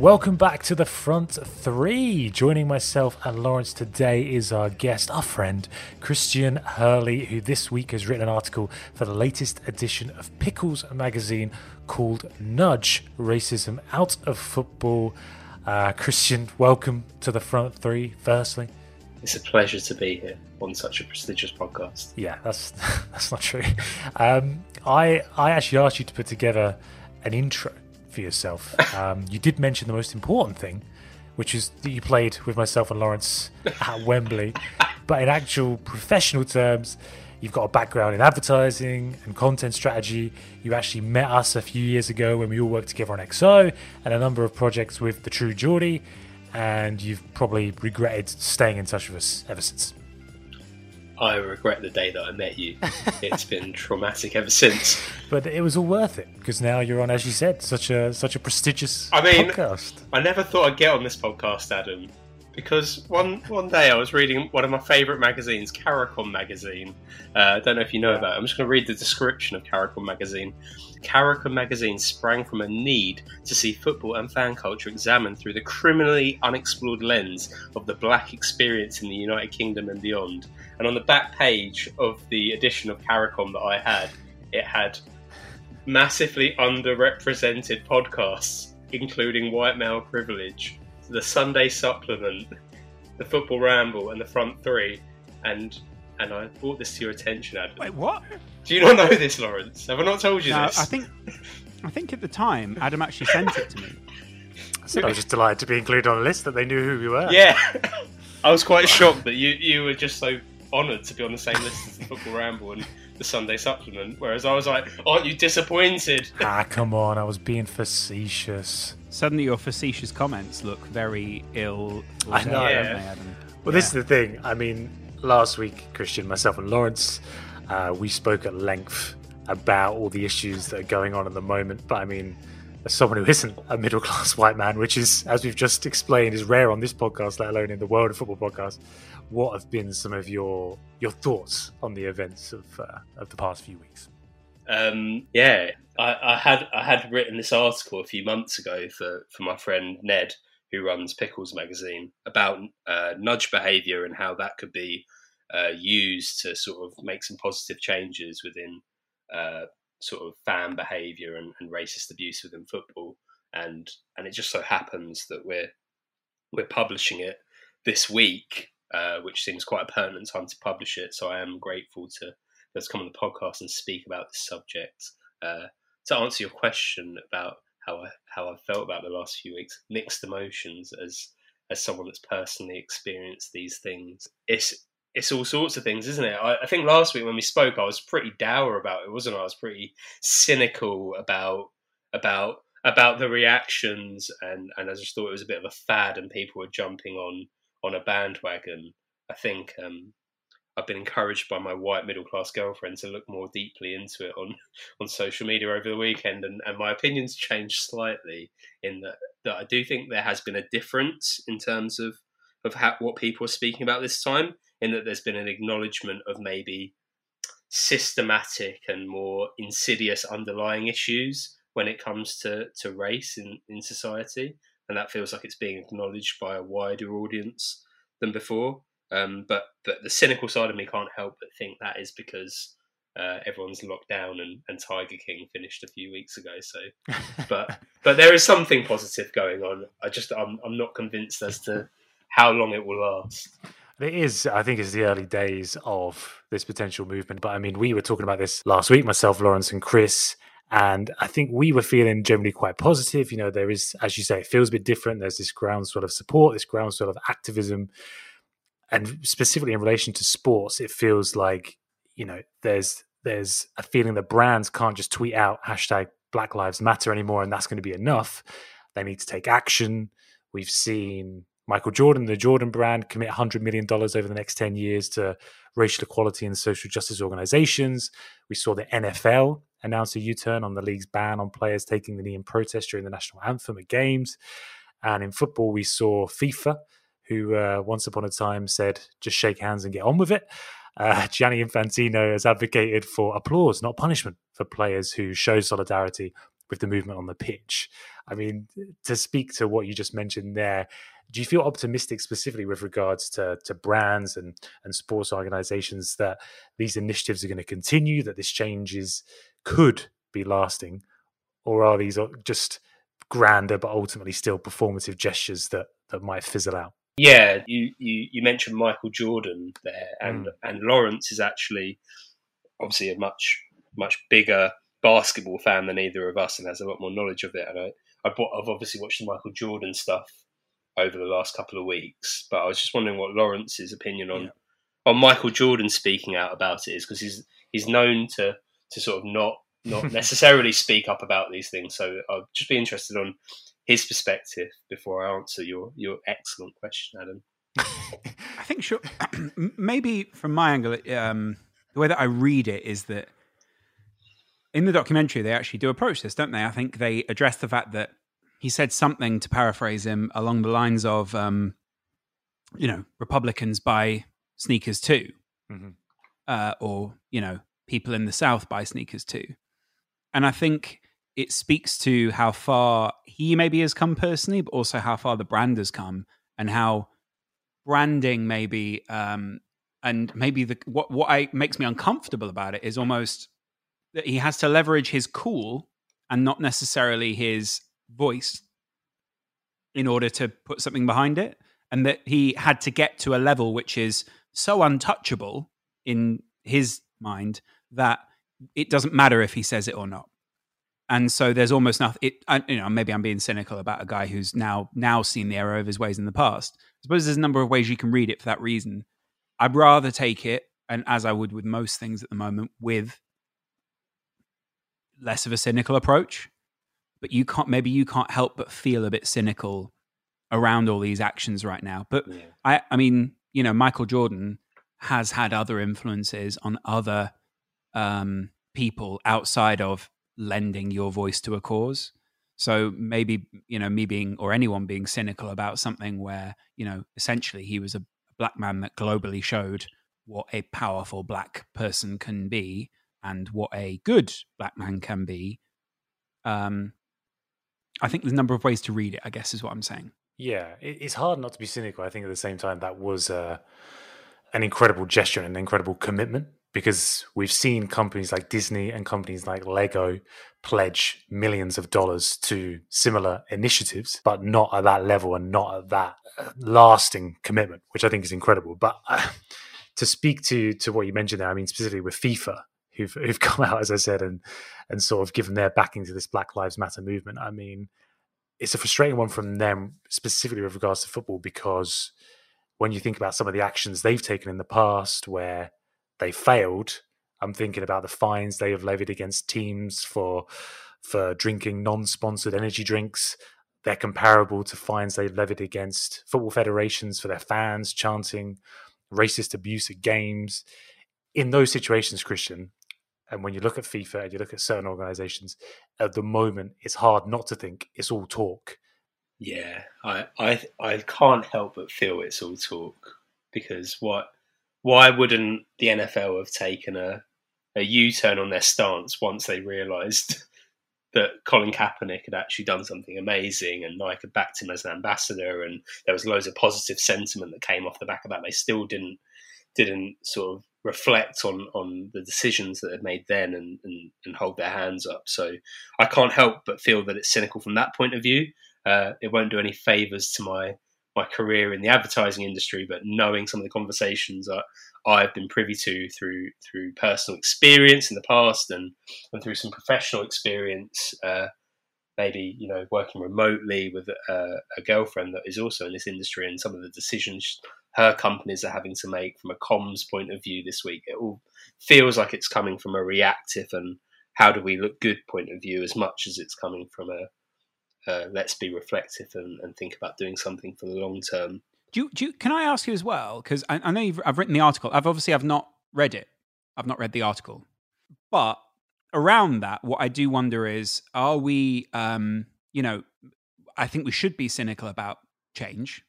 Welcome back to the front three. Joining myself and Laurence today is our guest, our friend, Christian Hurley, who this week has written an article for the latest edition of Pickles magazine called Nudge Racism Out of Football. Uh, Christian, welcome to the front three, firstly. It's a pleasure to be here on such a prestigious podcast. Yeah, that's that's not true. Um, I I actually asked you to put together an intro for yourself. Um, you did mention the most important thing, which is that you played with myself and Laurence at Wembley. But in actual professional terms, you've got a background in advertising and content strategy. You actually met us a few years ago when we all worked together on XO and a number of projects with the True Geordie, and you've probably regretted staying in touch with us ever since. I regret the day that I met you. It's been traumatic ever since. But it was all worth it because now you're on, as you said, such a such a prestigious I mean, podcast. I never thought I'd get on this podcast, Adam, because one one day I was reading one of my favourite magazines, Caricom magazine. Uh, I don't know if you know about it. I'm just going to read the description of Caricom magazine. Caricom magazine sprang from a need to see football and fan culture examined through the criminally unexplored lens of the black experience in the United Kingdom and beyond. And on the back page of the edition of Caricom that I had, it had massively underrepresented podcasts, including White Male Privilege, the Sunday Supplement, the Football Ramble, and the Front Three. And and I brought this to your attention, Adam. Wait, what? Do you not know this, Laurence? Have I not told you No, this? I think, I think at the time Adam actually sent it to me. I said I was just delighted to be included on a list that they knew who we were. Yeah, I was quite shocked that you you were just so honoured to be on the same list as the Football Ramble and the Sunday Supplement, whereas I was like, aren't you disappointed? Ah, come on! I was being facetious. Suddenly, your facetious comments look very ill. I know. don't Yeah. they, Adam? Well, this is the thing. I mean, last week, Christian, myself, and Laurence, uh, we spoke at length about all the issues that are going on at the moment. But I mean, as someone who isn't a middle class white man, which is, as we've just explained, is rare on this podcast, let alone in the world of football podcast, what have been some of your your thoughts on the events of uh, of the past few weeks? Um, yeah, I, I had I had written this article a few months ago for, for my friend Ned, who runs Pickles magazine, about uh, nudge behaviour and how that could be uh, used to sort of make some positive changes within uh, sort of fan behaviour and, and racist abuse within football. And and it just so happens that we're we're publishing it this week, uh, which seems quite a pertinent time to publish it. So I am grateful to let's come on the podcast and speak about this subject. Uh, to answer your question about how I how I felt about the last few weeks, mixed emotions as as someone that's personally experienced these things. It's it's all sorts of things, isn't it? I, I think last week when we spoke, I was pretty dour about it, wasn't I? I was pretty cynical about about about the reactions, and and I just thought it was a bit of a fad, and people were jumping on on a bandwagon. I think um, I've been encouraged by my white middle class girlfriend to look more deeply into it on, on social media over the weekend, and, and my opinions changed slightly in that, that I do think there has been a difference in terms of of how, what people are speaking about this time, in that there's been an acknowledgement of maybe systematic and more insidious underlying issues when it comes to, to race in, in society. And that feels like it's being acknowledged by a wider audience than before. Um, but but the cynical side of me can't help but think that is because uh, everyone's locked down and, and Tiger King finished a few weeks ago. So, but but there is something positive going on. I just I'm I'm not convinced as to how long it will last. It is, I think, it's the early days of this potential movement. But I mean, we were talking about this last week, myself, Laurence, and Chris. And I think we were feeling generally quite positive. You know, there is, as you say, it feels a bit different. There's this groundswell of support, this groundswell of activism. And specifically in relation to sports, it feels like, you know, there's there's a feeling that brands can't just tweet out hashtag Black Lives Matter anymore, and that's going to be enough. They need to take action. We've seen Michael Jordan, the Jordan brand, commit $100 million over the next 10 years to racial equality and social justice organizations. We saw the NFL announce a U turn on the league's ban on players taking the knee in protest during the national anthem at games. And in football, we saw FIFA, who uh, once upon a time said, just shake hands and get on with it. Uh, Gianni Infantino has advocated for applause, not punishment, for players who show solidarity with the movement on the pitch. I mean, to speak to what you just mentioned there, do you feel optimistic specifically with regards to, to brands and, and sports organizations that these initiatives are going to continue, that this change is, could be lasting? Or are these just grander but ultimately still performative gestures that, that might fizzle out? Yeah, you, you, you mentioned Michael Jordan there, and, mm. and Laurence is actually obviously a much much bigger basketball fan than either of us and has a lot more knowledge of it. And I, I bought, I've obviously watched the Michael Jordan stuff over the last couple of weeks. But I was just wondering what Laurence's opinion on yeah. on Michael Jordan speaking out about it is because he's he's known to to sort of not not necessarily speak up about these things. So I'd just be interested on his perspective before I answer your your excellent question, Adam. I think sure. maybe from my angle, um, the way that I read it is that in the documentary they actually do approach this, don't they? I think they address the fact that he said something to paraphrase him along the lines of, um, you know, Republicans buy sneakers too, mm-hmm. uh, or you know, people in the South buy sneakers too, and I think it speaks to how far he maybe has come personally, but also how far the brand has come, and how branding maybe, um, and maybe the what what I, makes me uncomfortable about it is almost that he has to leverage his cool and not necessarily his voice in order to put something behind it and that he had to get to a level which is so untouchable in his mind that it doesn't matter if he says it or not and so there's almost nothing it I, you know maybe i'm being cynical about a guy who's now now seen the error of his ways in the past i suppose there's a number of ways you can read it for that reason i'd rather take it and as i would with most things at the moment with less of a cynical approach but you can't maybe you can't help but feel a bit cynical around all these actions right now. But yeah. I I mean, you know, Michael Jordan has had other influences on other um, people outside of lending your voice to a cause. So maybe you know me being or anyone being cynical about something where you know essentially he was a black man that globally showed what a powerful black person can be and what a good black man can be. Um, I think there's a number of ways to read it. I guess is what I'm saying. Yeah, it's hard not to be cynical. I think at the same time that was uh, an incredible gesture and an incredible commitment because we've seen companies like Disney and companies like Lego pledge millions of dollars to similar initiatives, but not at that level and not at that uh, lasting commitment, which I think is incredible. But uh, to speak to to what you mentioned there, I mean specifically with FIFA, who've who've come out, as I said, and and sort of given their backing to this Black Lives Matter movement. I mean, it's a frustrating one from them specifically with regards to football because when you think about some of the actions they've taken in the past where they failed, I'm thinking about the fines they have levied against teams for for drinking non-sponsored energy drinks. They're comparable to fines they've levied against football federations for their fans chanting racist abuse at games. In those situations, Christian, and when you look at FIFA and you look at certain organizations, at the moment, it's hard not to think it's all talk. Yeah, I, I I can't help but feel it's all talk because what why wouldn't the NFL have taken a a U turn on their stance once they realised that Colin Kaepernick had actually done something amazing and Nike had backed him as an ambassador and there was loads of positive sentiment that came off the back of that. They still didn't didn't sort of reflect on on the decisions that they'd made then and, and, and hold their hands up. So I can't help but feel that it's cynical from that point of view. Uh, it won't do any favors to my my career in the advertising industry, but knowing some of the conversations I, I've been privy to through through personal experience in the past and, and through some professional experience, uh, maybe you know working remotely with a, a, girlfriend that is also in this industry, and some of the decisions her companies are having to make from a comms point of view this week, it all feels like it's coming from a reactive and how do we look good point of view as much as it's coming from a uh, let's be reflective and, and, think about doing something for the long term. Do you, do you, can I ask you as well? Because I, I, know you've, I've written the article. I've obviously I've not read it. I've not read the article, but around that, what I do wonder is, are we? Um, you know, I think we should be cynical about change.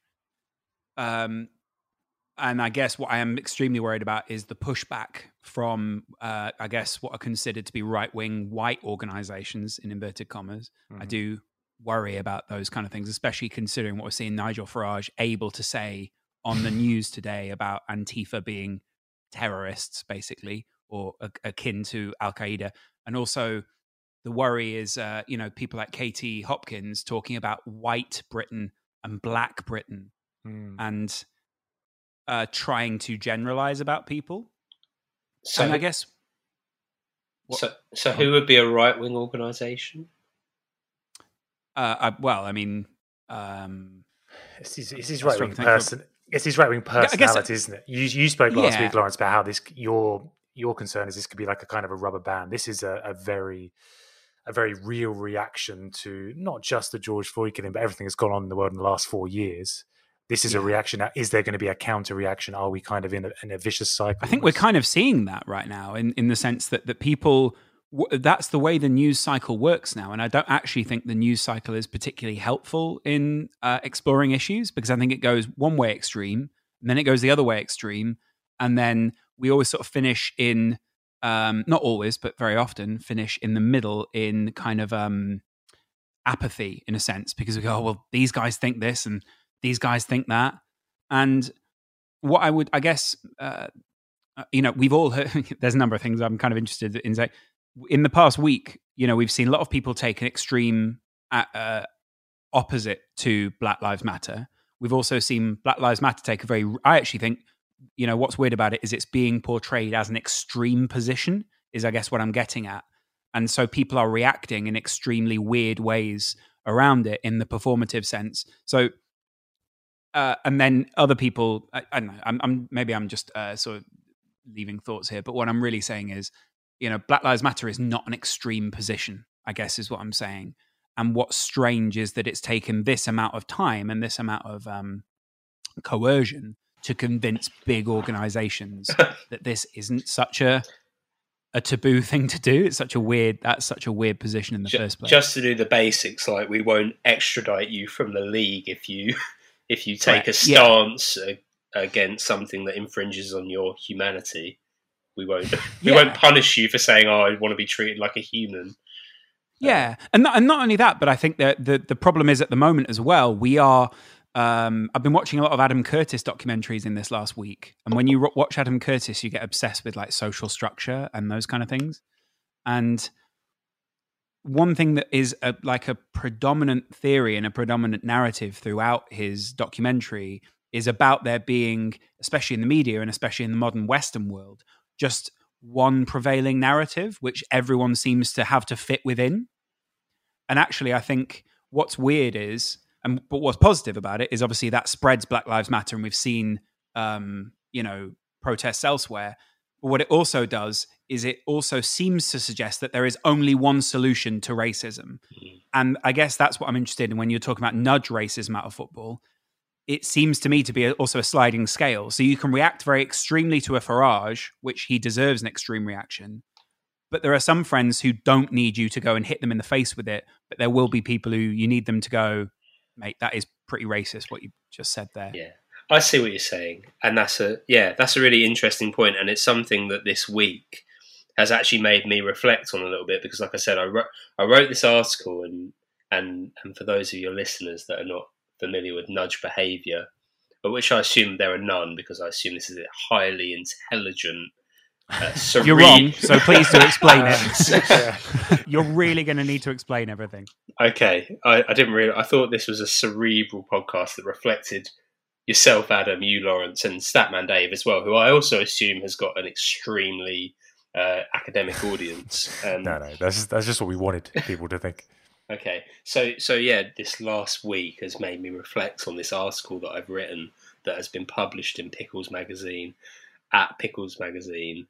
Um, and I guess what I am extremely worried about is the pushback from, uh, I guess, what are considered to be right wing white organizations in inverted commas. Mm-hmm. I do worry about those kind of things, especially considering what we're seeing Nigel Farage able to say on the news today about Antifa being terrorists, basically, or akin to Al Qaeda. And also, the worry is, uh, you know, people like Katie Hopkins talking about white Britain and black Britain mm. and uh, trying to generalize about people. So, and I guess. What, so, so who would be a right wing organization? Uh, I, well, I mean, um, it's his, it's his right wing person. It's his right wing personality, isn't it? You you spoke last yeah. week, Laurence, about how this your your concern is this could be like a kind of a rubber band. This is a, a very a very real reaction to not just the George Floyd killing, but everything that's gone on in the world in the last four years. This is yeah. a reaction. Now, is there going to be a counter reaction? Are we kind of in a, in a vicious cycle? I think we're kind of seeing that right now, in in the sense that that people that's the way the news cycle works now. And I don't actually think the news cycle is particularly helpful in uh, exploring issues because I think it goes one way extreme and then it goes the other way extreme. And then we always sort of finish in, um, not always, but very often finish in the middle in kind of um, apathy in a sense because we go, oh, well, these guys think this and these guys think that. And what I would, I guess, uh, uh you know, we've all heard, there's a number of things I'm kind of interested in saying in the past week, you know, we've seen a lot of people take an extreme uh, opposite to Black Lives Matter. We've also seen Black Lives Matter take a very, I actually think, you know, what's weird about it is it's being portrayed as an extreme position, is I guess what I'm getting at. And so people are reacting in extremely weird ways around it in the performative sense. So, uh, and then other people, I, I don't know, I'm, I'm, maybe I'm just uh, sort of leaving thoughts here, but what I'm really saying is you know, Black Lives Matter is not an extreme position, I guess is what I'm saying. And what's strange is that it's taken this amount of time and this amount of um, coercion to convince big organizations that this isn't such a a taboo thing to do. It's such a weird that's such a weird position in the just, first place. Just to do the basics, like we won't extradite you from the league if you if you take a stance yeah. against something that infringes on your humanity. We won't. We yeah. won't punish you for saying, "Oh, I want to be treated like a human." Yeah, and not, and not only that, but I think that the the problem is at the moment as well. We are. Um, I've been watching a lot of Adam Curtis documentaries in this last week, and when you watch Adam Curtis, you get obsessed with like social structure and those kind of things. And one thing that is a, like a predominant theory and a predominant narrative throughout his documentary is about there being, especially in the media and especially in the modern Western world, just one prevailing narrative, which everyone seems to have to fit within. And actually, I think what's weird is, and but what's positive about it is obviously that spreads Black Lives Matter, and we've seen, um, you know, protests elsewhere. But what it also does is it also seems to suggest that there is only one solution to racism. Mm-hmm. And I guess that's what I'm interested in when you're talking about nudge racism out of football it seems to me to be also a sliding scale. So you can react very extremely to a Farage, which he deserves an extreme reaction. But there are some friends who don't need you to go and hit them in the face with it. But there will be people who you need them to go, mate, that is pretty racist what you just said there. Yeah. I see what you're saying, and that's a yeah, that's a really interesting point, and it's something that this week has actually made me reflect on a little bit because, like I said, I wrote I wrote this article, and and and for those of your listeners that are not familiar with nudge behaviour, but which I assume there are none because I assume this is a highly intelligent. Uh, You're wrong, so please do explain it. You're really going to need to explain everything. Okay, I, I didn't really. I thought this was a cerebral podcast that reflected yourself, Adam, you, Laurence, and Statman Dave as well, who I also assume has got an extremely uh, academic audience. Um, no, no, that's just, that's just what we wanted people to think. Okay, so so yeah, this last week has made me reflect on this article that I've written that has been published in Pickles Magazine at Pickles Magazine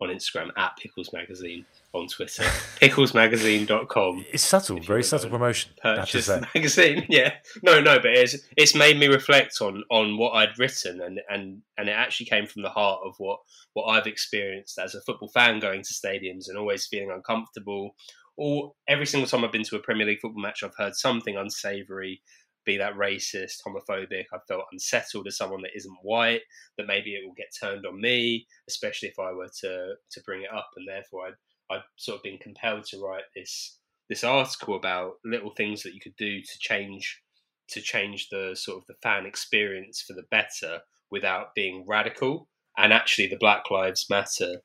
on Instagram at Pickles Magazine on Twitter, picklesmagazine.com. It's subtle, very subtle promotion. Purchase the magazine. Yeah. No, no, but it's it's made me reflect on on what I'd written and and and it actually came from the heart of what what I've experienced as a football fan going to stadiums and always feeling uncomfortable. Or every single time I've been to a Premier League football match, I've heard something unsavoury be that racist, homophobic. I felt unsettled as someone that isn't white, that maybe it will get turned on me, especially if I were to to bring it up. And therefore, I'd, I'd sort of been compelled to write this this article about little things that you could do to change to change the sort of the fan experience for the better without being radical. And actually, the Black Lives Matter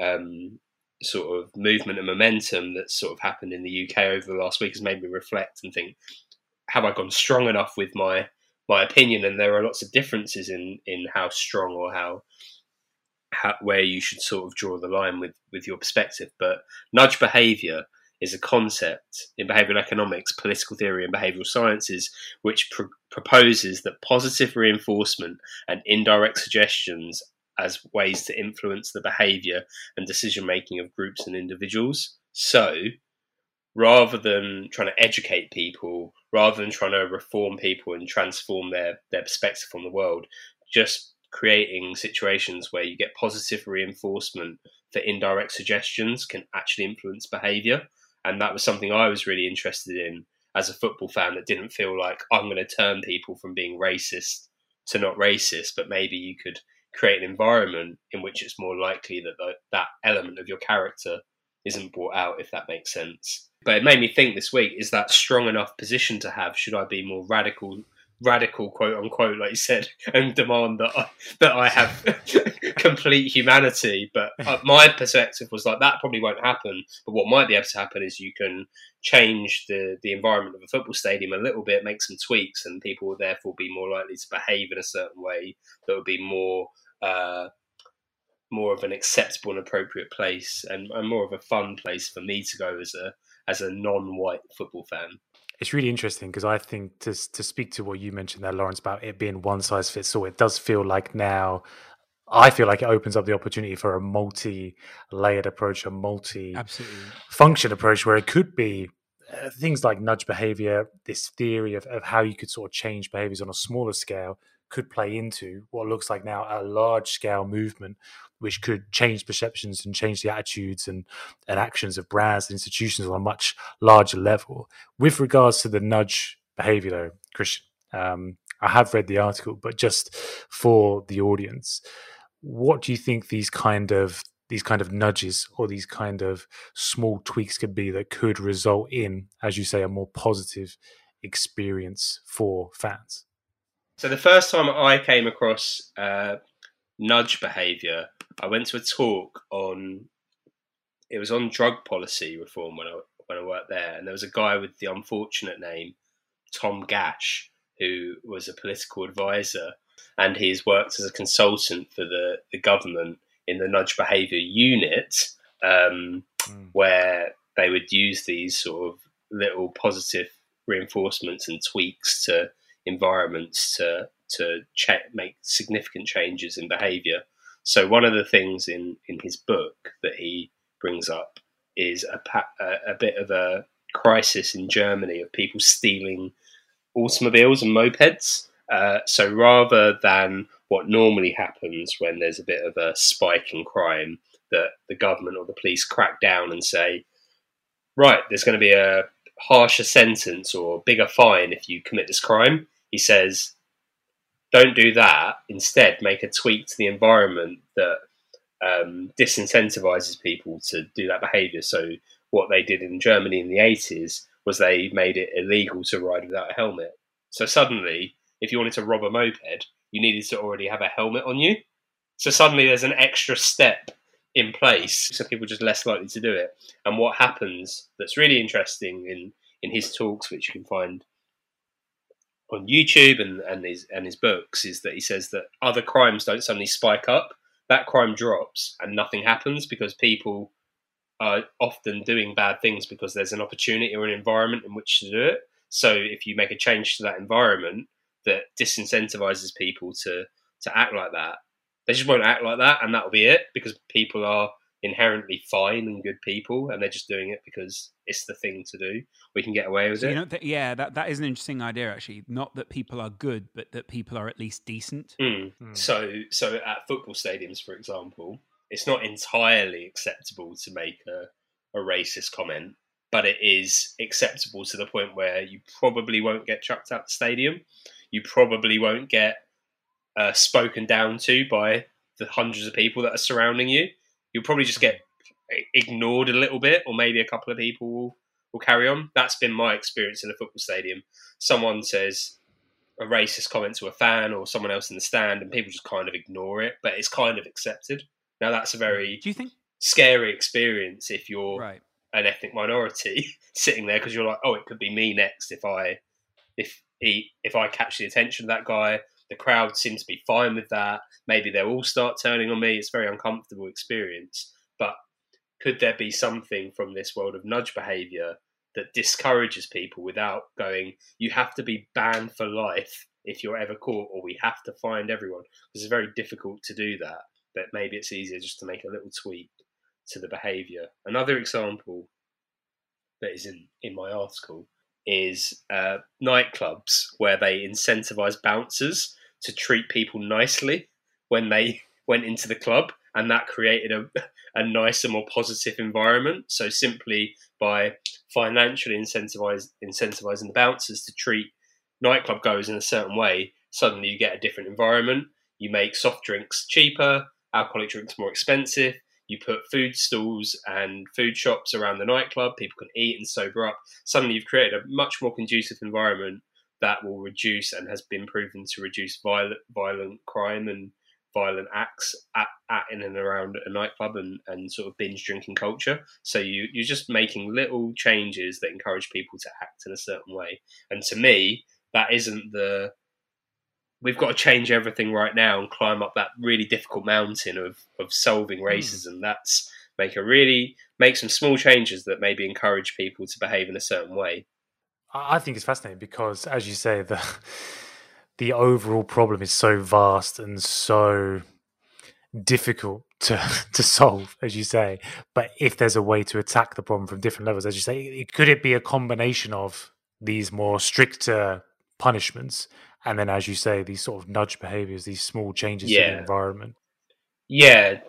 um, sort of movement and momentum that's sort of happened in the UK over the last week has made me reflect and think have I gone strong enough with my my opinion? And there are lots of differences in in how strong or how how, where you should sort of draw the line with with your perspective. But nudge behavior is a concept in behavioral economics, political theory, and behavioral sciences, which pr- proposes that positive reinforcement and indirect suggestions as ways to influence the behavior and decision making of groups and individuals. So, rather than trying to educate people, rather than trying to reform people and transform their, their perspective on the world, just creating situations where you get positive reinforcement for indirect suggestions can actually influence behavior. And that was something I was really interested in as a football fan that didn't feel like I'm going to turn people from being racist to not racist, but maybe you could create an environment in which it's more likely that the, that element of your character isn't brought out, if that makes sense. But it made me think this week: is that strong enough position to have? Should I be more radical, radical, quote unquote, like you said, and demand that I that I have complete humanity? But uh, my perspective was like that probably won't happen. But what might be able to happen is you can change the the environment of a football stadium a little bit, make some tweaks, and people will therefore be more likely to behave in a certain way that would be more. Uh, more of an acceptable and appropriate place and, and more of a fun place for me to go as a as a non-white football fan. It's really interesting because I think to to speak to what you mentioned there, Laurence, about it being one size fits all, it does feel like now. I feel like it opens up the opportunity for a multi-layered approach, a multi-function approach, where it could be uh, things like nudge behavior, this theory of, of how you could sort of change behaviors on a smaller scale, could play into what looks like now a large scale movement which could change perceptions and change the attitudes and, and actions of brands and institutions on a much larger level. With regards to the nudge behavior, though, Christian, um, I have read the article, but just for the audience, what do you think these kind of these kind of nudges or these kind of small tweaks could be that could result in, as you say, a more positive experience for fans? So the first time I came across uh, nudge behavior I went to a talk on it was on drug policy reform when I when I worked there, and there was a guy with the unfortunate name Tom Gash who was a political advisor, and he's worked as a consultant for the the government in the nudge behaviour unit, um, mm. where they would use these sort of little positive reinforcements and tweaks to environments to to check, make significant changes in behaviour. So one of the things in in his book that he brings up is a, a, a bit of a crisis in Germany of people stealing automobiles and mopeds. Uh, so rather than what normally happens when there's a bit of a spike in crime, that the government or the police crack down and say, right, there's going to be a, harsher sentence or bigger fine if you commit this crime. He says, don't do that. Instead, make a tweak to the environment that um, disincentivizes people to do that behavior. So, what they did in Germany in the 80s was they made it illegal to ride without a helmet. So, suddenly, if you wanted to rob a moped, you needed to already have a helmet on you. So, suddenly, there's an extra step in place, so people are just less likely to do it. And what happens that's really interesting in, in his talks, which you can find on YouTube and, and his and his books, is that he says that other crimes don't suddenly spike up. That crime drops and nothing happens because people are often doing bad things because there's an opportunity or an environment in which to do it. So if you make a change to that environment that disincentivizes people to to act like that, they just won't act like that, and that'll be it because people are inherently fine and good people, and they're just doing it because it's the thing to do. We can get away with So it. you know, th- yeah, that, that is an interesting idea, actually. Not that people are good, but that people are at least decent. Mm. So, so at football stadiums, for example, it's not entirely acceptable to make a, a racist comment, but it is acceptable to the point where you probably won't get chucked out the stadium. You probably won't get uh, spoken down to by the hundreds of people that are surrounding you. You'll probably just get ignored a little bit, or maybe a couple of people will, will carry on. That's been my experience in a football stadium. Someone says a racist comment to a fan or someone else in the stand, and people just kind of ignore it, but it's kind of accepted. Now, that's a very Do you think? scary experience if you're Right. an ethnic minority sitting there because you're like, oh, it could be me next if I if he if I catch the attention of that guy. The crowd seems to be fine with that. Maybe they'll all start turning on me. It's a very uncomfortable experience. But could there be something from this world of nudge behavior that discourages people without going, you have to be banned for life if you're ever caught, or we have to find everyone? Because it's very difficult to do that. But maybe it's easier just to make a little tweak to the behavior. Another example that is in, in my article is uh, nightclubs where they incentivize bouncers to treat people nicely when they went into the club, and that created a, a nicer, more positive environment. So simply by financially incentivizing the bouncers to treat nightclub goers in a certain way, suddenly you get a different environment. You make soft drinks cheaper, alcoholic drinks more expensive. You put food stalls and food shops around the nightclub. People can eat and sober up. Suddenly, you've created a much more conducive environment that will reduce and has been proven to reduce violent, violent crime and violent acts at, at in and around a nightclub and, and sort of binge drinking culture. So you you're just making little changes that encourage people to act in a certain way. And to me, that isn't the we've got to change everything right now and climb up that really difficult mountain of of solving hmm. racism. That's make a really make some small changes that maybe encourage people to behave in a certain way. I I think it's fascinating because, as you say, the the overall problem is so vast and so difficult to to solve, as you say. But if there's a way to attack the problem from different levels, as you say, it, could it be a combination of these more stricter punishments and then, as you say, these sort of nudge behaviors, these small changes to the environment? Yeah,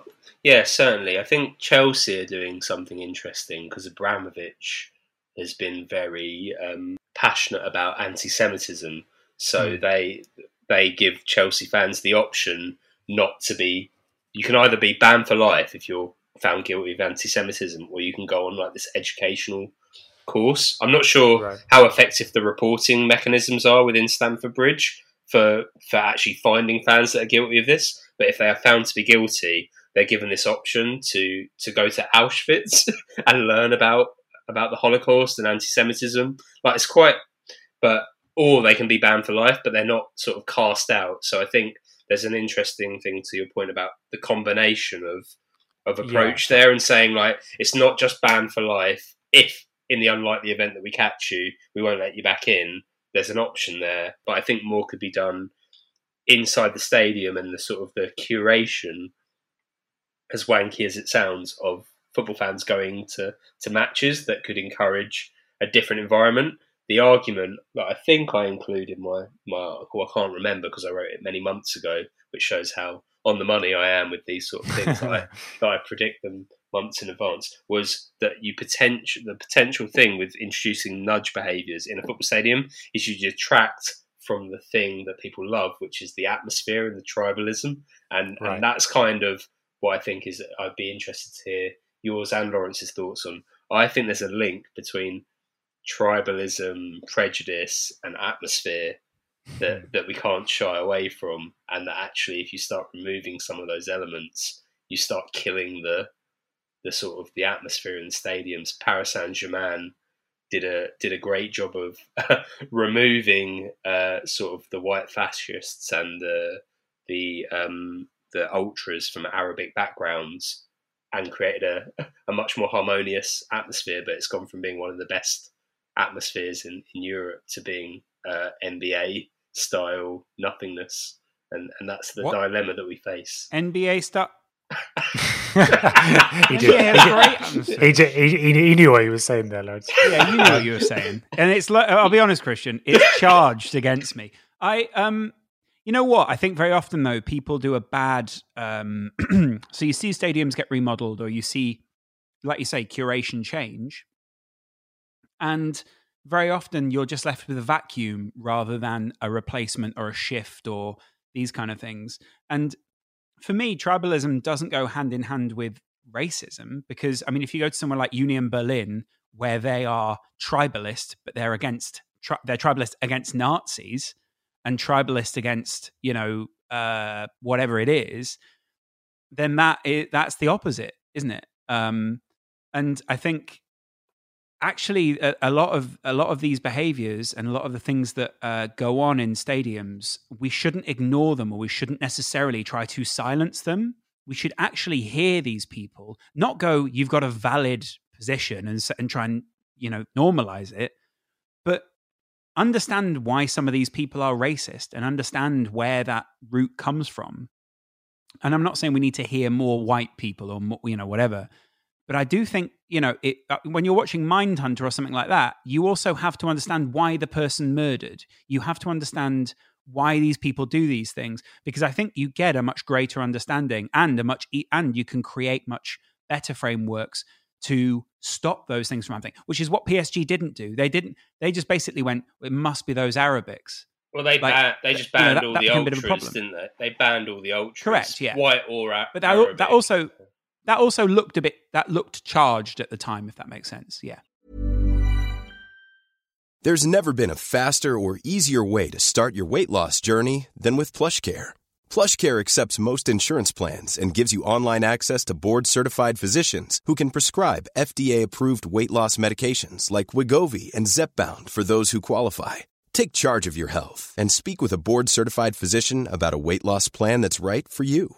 yeah, certainly. I think Chelsea are doing something interesting because Abramovich has been very um, passionate about anti-Semitism. So Mm. they they give Chelsea fans the option not to be. You can either be banned for life if you're found guilty of anti-Semitism, or you can go on like this educational course. I'm not sure Right. how effective the reporting mechanisms are within Stamford Bridge for for actually finding fans that are guilty of this. But if they are found to be guilty, they're given this option to to go to Auschwitz and learn about about the Holocaust and anti-Semitism. Like it's quite, but or they can be banned for life, but they're not sort of cast out. So I think there's an interesting thing to your point about the combination of of approach there and saying like it's not just banned for life if in the unlikely event that we catch you we won't let you back in. There's an option there but i think more could be done inside the stadium and the sort of the curation as wanky as it sounds of football fans going to to matches that could encourage a different environment. The argument that i think i include in my my article i can't remember because i wrote it many months ago which shows how on the money i am with these sort of things that I, that I predict them months in advance was that you potential the potential thing with introducing nudge behaviours in a football stadium is you detract from the thing that people love, which is the atmosphere and the tribalism, and, Right. and that's kind of what I think is. I'd be interested to hear yours and Laurence's thoughts on. I think there's a link between tribalism, prejudice, and atmosphere that hmm. that we can't shy away from, and that actually, if you start removing some of those elements, you start killing the the sort of the atmosphere in the stadiums. Paris Saint Germain did a did a great job of removing uh, sort of the white fascists and the the um, the ultras from Arabic backgrounds and created a, a much more harmonious atmosphere. But it's gone from being one of the best atmospheres in, in Europe to being uh, NBA style nothingness, and and that's the What? dilemma that we face. NBA stuff. he, did, he, did, he, he, he, knew what he was saying there, lads. yeah, you know what you were saying. And it's like I'll be honest, Christian, it's charged against me. I um you know what? I think very often though, people do a bad um so you see stadiums get remodeled or you see like you say, curation change. And very often you're just left with a vacuum rather than a replacement or a shift or these kind of things. And for me, tribalism doesn't go hand in hand with racism because I mean, if you go to somewhere like Union Berlin, where they are tribalist, but they're against tri- they're tribalist against Nazis and tribalist against you know uh, whatever it is, then that is, that's the opposite, isn't it? Um, and I think actually a, a lot of a lot of these behaviors and a lot of the things that uh, go on in stadiums we shouldn't ignore them or we shouldn't necessarily try to silence them. We should actually hear these people not go you've got a valid position and, and try and you know normalize it but understand why some of these people are racist and understand where that root comes from. And i'm not saying we need to hear more white people or more, you know whatever but I do think, you know, it, uh, when you're watching Mindhunter or something like that, you also have to understand why the person murdered. You have to understand why these people do these things because I think you get a much greater understanding and a much and you can create much better frameworks to stop those things from happening, which is what PSG didn't do. They didn't. They just basically went, "It must be those Arabics." Well, they Like, ban- they just you know, banned that- all that the became a bit ultras, didn't they? They banned all the ultras, Correct, yeah. white or But that that also that also looked a bit that looked charged at the time, if that makes sense. Yeah. There's never been a faster or easier way to start your weight loss journey than with PlushCare. PlushCare accepts most insurance plans and gives you online access to board-certified physicians who can prescribe FDA-approved weight loss medications like Wegovy and Zepbound for those who qualify. Take charge of your health and speak with a board-certified physician about a weight loss plan that's right for you.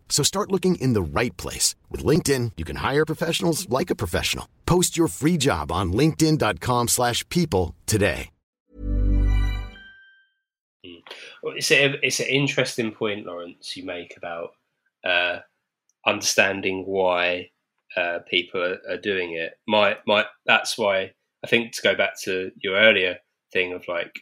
So start looking in the right place. With LinkedIn, you can hire professionals like a professional. Post your free job on linkedin.com slash people today. It's a, it's an interesting point, Laurence, you make about uh, understanding why uh, people are, are doing it. My my that's why I think to go back to your earlier thing of like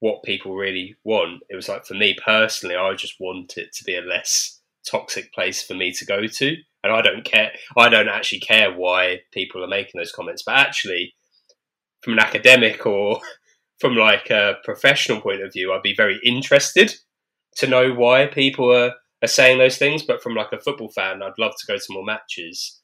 what people really want. It was like for me personally, I just want it to be a less toxic place for me to go to, and I don't care. I don't actually care why people are making those comments, but actually, from an academic or from like a professional point of view, I'd be very interested to know why people are, are saying those things. But from like a football fan, I'd love to go to more matches.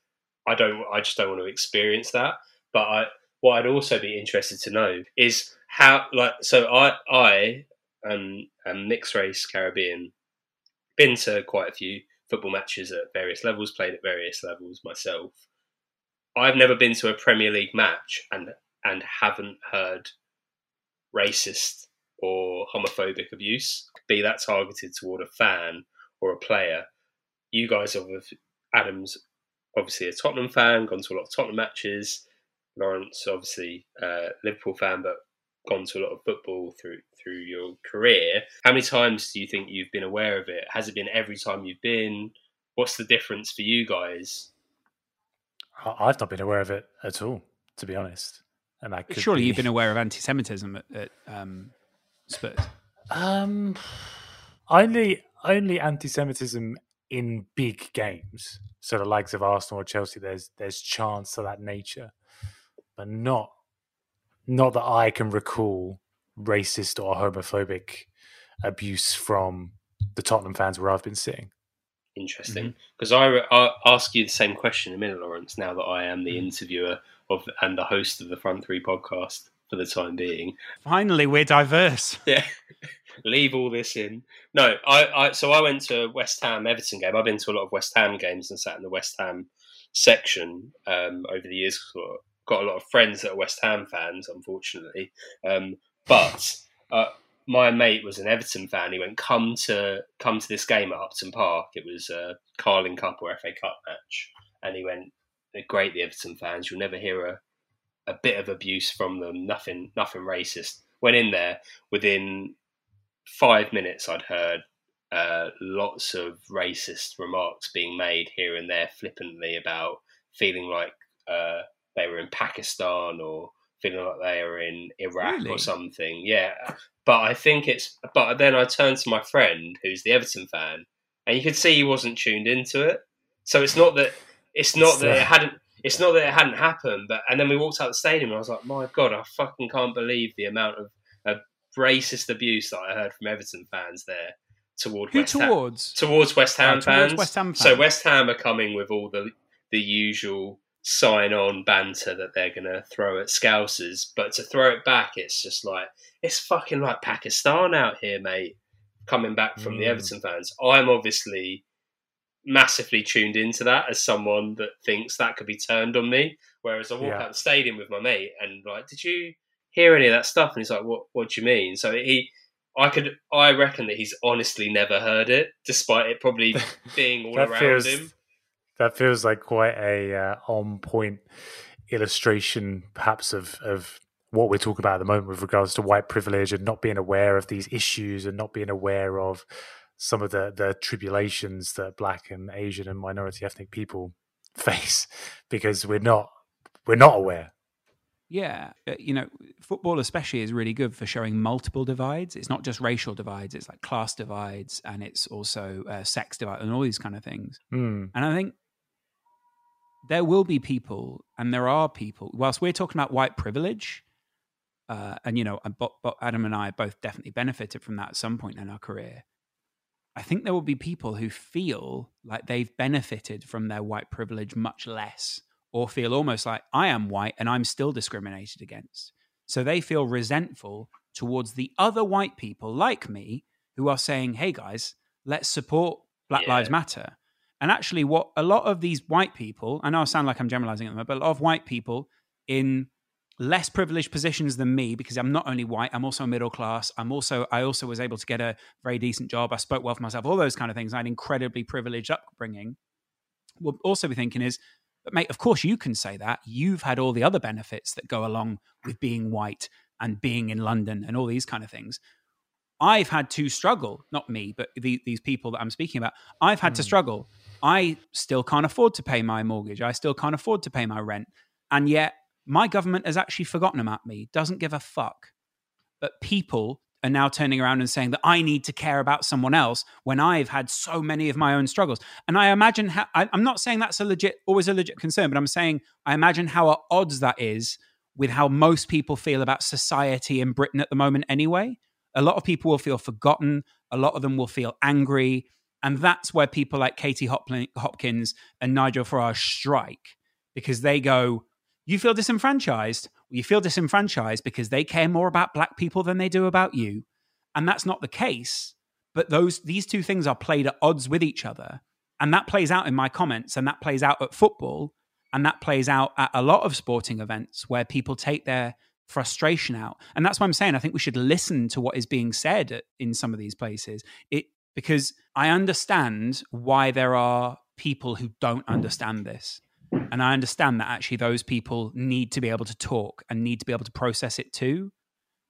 I don't. I just don't want to experience that. But I, what I'd also be interested to know is how, like, so I, I, am mixed race Caribbean, been to quite a few football matches at various levels, played at various levels myself. I've never been to a Premier League match and and haven't heard racist or homophobic abuse, be that targeted toward a fan or a player. You guys have Adams obviously a Tottenham fan, gone to a lot of Tottenham matches. Lawrence, obviously uh, Liverpool fan, but gone to a lot of football through through your career. How many times do you think you've been aware of it? Has it been every time you've been? What's the difference for you guys? I've not been aware of it at all, to be honest. And that surely be... you've been aware of anti-Semitism at, at um, Spurs. Um, only only anti-Semitism in big games. So the likes of Arsenal or Chelsea, there's there's chance of that nature, but not not that I can recall racist or homophobic abuse from the Tottenham fans where I've been sitting. Interesting, because mm-hmm. I, I ask you the same question in a minute, Laurence. Now that I am the mm-hmm. interviewer of and the host of the Front Three podcast for the time being, finally we're diverse. Yeah, leave all this in. No, I, I so I went to West Ham Everton game. I've been to a lot of West Ham games and sat in the West Ham section um, over the years. Got a lot of friends that are West Ham fans, unfortunately. Um, but uh, my mate was an Everton fan. He went, "Come to come to this game at Upton Park." It was a Carling Cup or FA Cup match, and he went, "They're great, the Everton fans. You'll never hear a a bit of abuse from them. Nothing, nothing racist." Went in there within five minutes. I'd heard uh, lots of racist remarks being made here and there flippantly about feeling like uh, they were in Pakistan or feeling like they were in Iraq really? or something. Yeah, but I think it's. But then I turned to my friend who's the Everton fan, and you could see he wasn't tuned into it. So it's not that it's not that it uh, hadn't. It's not that it hadn't happened, but and then we walked out the stadium, and I was like, "My God, I fucking can't believe the amount of, of racist abuse that I heard from Everton fans there toward Who West towards Ham, towards West Ham oh. Towards West Ham fans. So West Ham are coming with all the the usual sign on banter that they're going to throw at Scousers. But to throw it back, it's just like, it's fucking like Pakistan out here, mate, coming back from mm. the Everton fans. I'm obviously massively tuned into that as someone that thinks that could be turned on me. Whereas I walk yeah. out the stadium with my mate and like, did you hear any of that stuff? And he's like, what, what do you mean? So he, I could, I reckon that he's honestly never heard it, despite it probably being all around feels, him that feels like quite a uh, on point illustration, perhaps of of what we're talking about at the moment with regards to white privilege and not being aware of these issues and not being aware of some of the the tribulations that black and asian and minority ethnic people face because we're not we're not aware. Yeah uh, you know football especially is really good for showing multiple divides. It's not just racial divides it's like class divides and it's also uh, sex divides and all these kind of things. Mm. and i think there will be people, and there are people, whilst we're talking about white privilege, uh, and you know, Adam and I both definitely benefited from that at some point in our career. I think there will be people who feel like they've benefited from their white privilege much less, or feel almost like I am white and I'm still discriminated against. So they feel resentful towards the other white people like me who are saying, hey guys, let's support Black yeah. Lives Matter. And actually, what a lot of these white people, I know I sound like I'm generalizing at them, but a lot of white people in less privileged positions than me, because I'm not only white, I'm also middle class. I'm also, I also was able to get a very decent job. I spoke well for myself, all those kind of things. I had incredibly privileged upbringing. Will also be thinking is, but mate, of course you can say that. You've had all the other benefits that go along with being white and being in London and all these kind of things. I've had to struggle, not me, but the, these people that I'm speaking about. I've had mm. to hmm. struggle I still can't afford to pay my mortgage. I still can't afford to pay my rent. And yet, my government has actually forgotten about me, doesn't give a fuck. But people are now turning around and saying that I need to care about someone else when I've had so many of my own struggles. And I imagine how, I, am not saying that's a legit, always a legit concern, but I'm saying I imagine how at odds that is with how most people feel about society in Britain at the moment anyway. A lot of people will feel forgotten. A lot of them will feel angry. And that's where people like Katie Hopkins and Nigel Farage strike because they go, You feel disenfranchised? Well, you feel disenfranchised because they care more about black people than they do about you. And that's not the case. But those these two things are played at odds with each other. And that plays out in my comments, and that plays out at football, and that plays out at a lot of sporting events where people take their frustration out. And that's why I'm saying I think we should listen to what is being said in some of these places. It because I understand why there are people who don't understand this. And I understand that actually those people need to be able to talk and need to be able to process it too.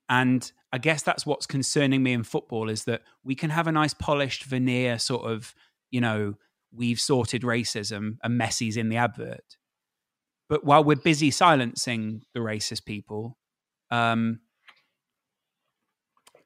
And I guess that's what's concerning me in football is that we can have a nice polished veneer sort of, you know, we've sorted racism and Messi's in the advert. But while we're busy silencing the racist people, um,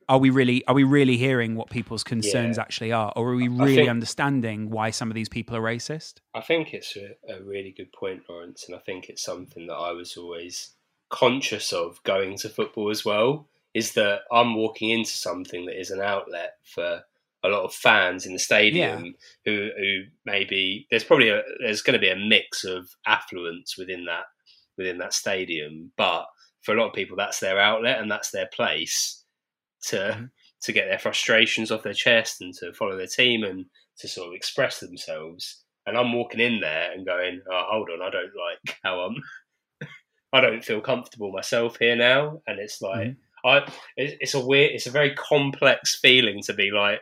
are we really are we really hearing what people's concerns Yeah. actually are, or are we really think- understanding why some of these people are racist? I think it's a, a really good point, Laurence, and I think it's something that I was always conscious of going to football as well. Is that I'm walking into something that is an outlet for a lot of fans in the stadium who who maybe there's probably a, there's going to be a mix of affluence within that within that stadium, but for a lot of people that's their outlet and that's their place to to get their frustrations off their chest and to follow their team and to sort of express themselves. And I'm walking in there and going, "Oh, hold on, I don't like how I'm. I don't feel comfortable myself here now." And it's like, mm-hmm. I, it's, it's a weird, it's a very complex feeling to be like,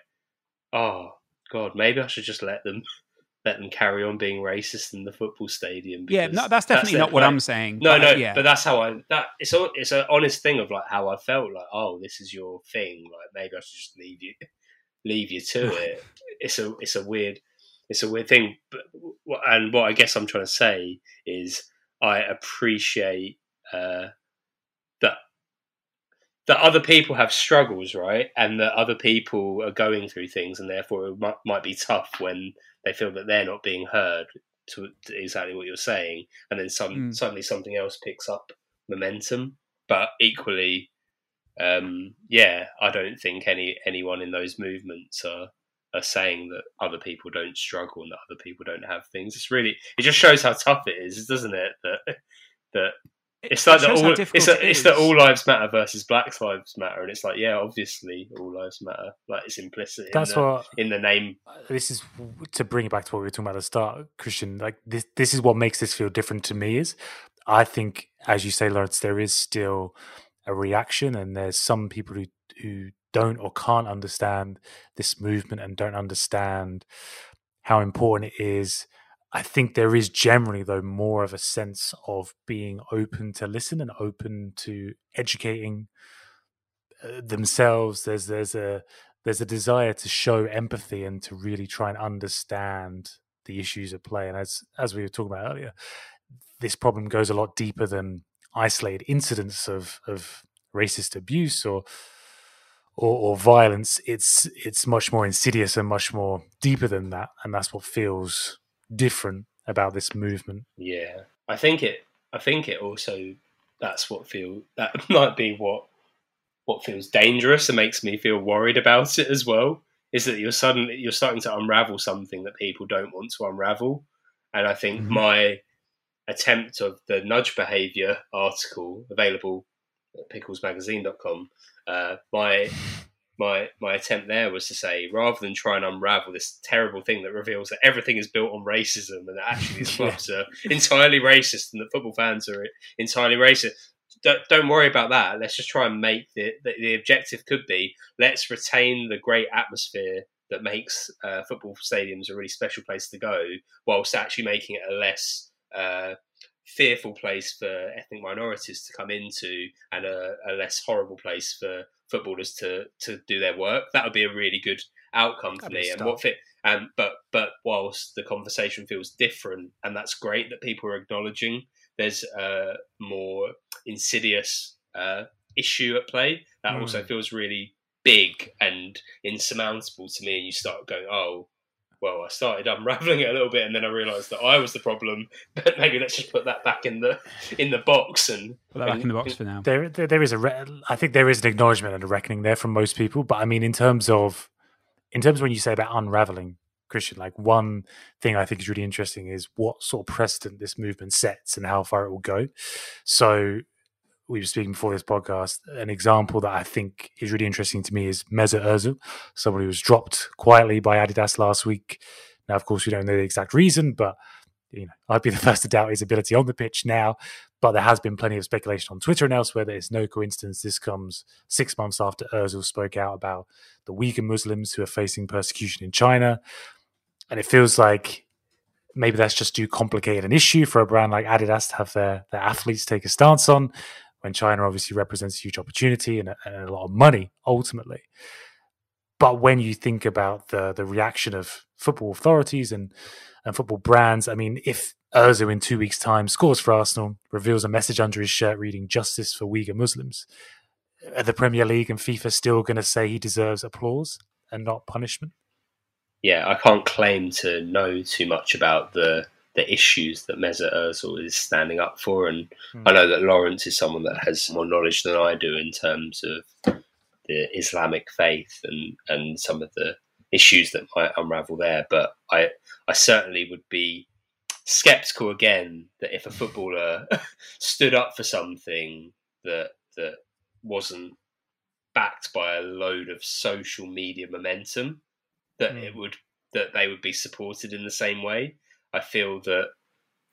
"Oh God, maybe I should just let them." Let them carry on being racist in the football stadium. Yeah, no, that's definitely their not what. I'm saying. No, but, no, yeah, but that's how I. That it's a, it's an honest thing of like how I felt. Like, oh, this is your thing. Like, maybe I should just leave you, leave you to it. It's a, it's a weird, it's a weird thing. But and what I guess I'm trying to say is, I appreciate uh, that that other people have struggles, right, and that other people are going through things, and therefore it might, might be tough when they feel that they're not being heard. To, to exactly what you're saying, and then some Mm. suddenly something else picks up momentum. But equally, um, yeah, I don't think any anyone in those movements are are saying that other people don't struggle and that other people don't have things. It's really it just shows how tough it is, doesn't it? That that it's like shows all it's a, it it's that is. all lives matter versus Black lives matter, and it's like yeah, obviously all lives matter. Like it's implicit in That's the, what in the name. this is to bring it back to what we were talking about at the start, Christian. Like this, this is what makes this feel different to me. Is I think, as you say, Laurence, there is still a reaction, and there's some people who who don't or can't understand this movement and don't understand how important it is. I think there is generally, though, more of a sense of being open to listen and open to educating uh, themselves. There's there's a there's a desire to show empathy and to really try and understand the issues at play. And as as we were talking about earlier, this problem goes a lot deeper than isolated incidents of of racist abuse or or, or violence. It's it's much more insidious and much more deeper than that. And that's what feels different about this movement. Yeah, I think it. I think it also. That's what feel. That might be what what feels dangerous and makes me feel worried about it as well. Is that you're suddenly you're starting to unravel something that people don't want to unravel, and I think Mhm. my attempt of the nudge behavior article available at picklesmagazine.com uh, my my my attempt there was to say rather than try and unravel this terrible thing that reveals that everything is built on racism and that actually these Yeah. clubs are entirely racist and that football fans are entirely racist don't, don't worry about that let's just try and make the, the the objective could be let's retain the great atmosphere that makes uh, football stadiums a really special place to go whilst actually making it a less uh, fearful place for ethnic minorities to come into and a, a less horrible place for footballers to to do their work. That would be a really good outcome for That'd me. And what fit? Um, but but whilst the conversation feels different, and that's great that people are acknowledging there's a more insidious uh, issue at play. That also Mm. feels really big and insurmountable to me. And you start going, oh. Well, I started unraveling it a little bit, and then I realised that I was the problem. But maybe let's just put that back in the in the box and Put that back in the box for now. There, there, there is a. Re- I think there is an acknowledgement and a reckoning there from most people. But I mean, in terms of, in terms of when you say about unraveling, Christian, like one thing I think is really interesting is what sort of precedent this movement sets and how far it will go. So we were speaking before this podcast. An example that I think is really interesting to me is Mesut Özil, somebody who was dropped quietly by Adidas last week. Now, of course, we don't know the exact reason, but you know, I'd be the first to doubt his ability on the pitch now. But there has been plenty of speculation on Twitter and elsewhere that it's no coincidence this comes six months after Özil spoke out about the Uyghur Muslims who are facing persecution in China. And it feels like maybe that's just too complicated an issue for a brand like Adidas to have their, their athletes take a stance on when China obviously represents a huge opportunity and a, and a lot of money ultimately. But when you think about the the reaction of football authorities and and football brands, I mean, if Özil in two weeks' time scores for Arsenal, reveals a message under his shirt reading "Justice for Uyghur Muslims," are the Premier League and FIFA still going to say he deserves applause and not punishment? Yeah, I can't claim to know too much about the the issues that Mesut Ozil is standing up for, and mm. I know that Laurence is someone that has more knowledge than I do in terms of the Islamic faith and and some of the issues that might unravel there. But I I certainly would be skeptical again that if a footballer stood up for something that that wasn't backed by a load of social media momentum that mm. it would that they would be supported in the same way. I feel that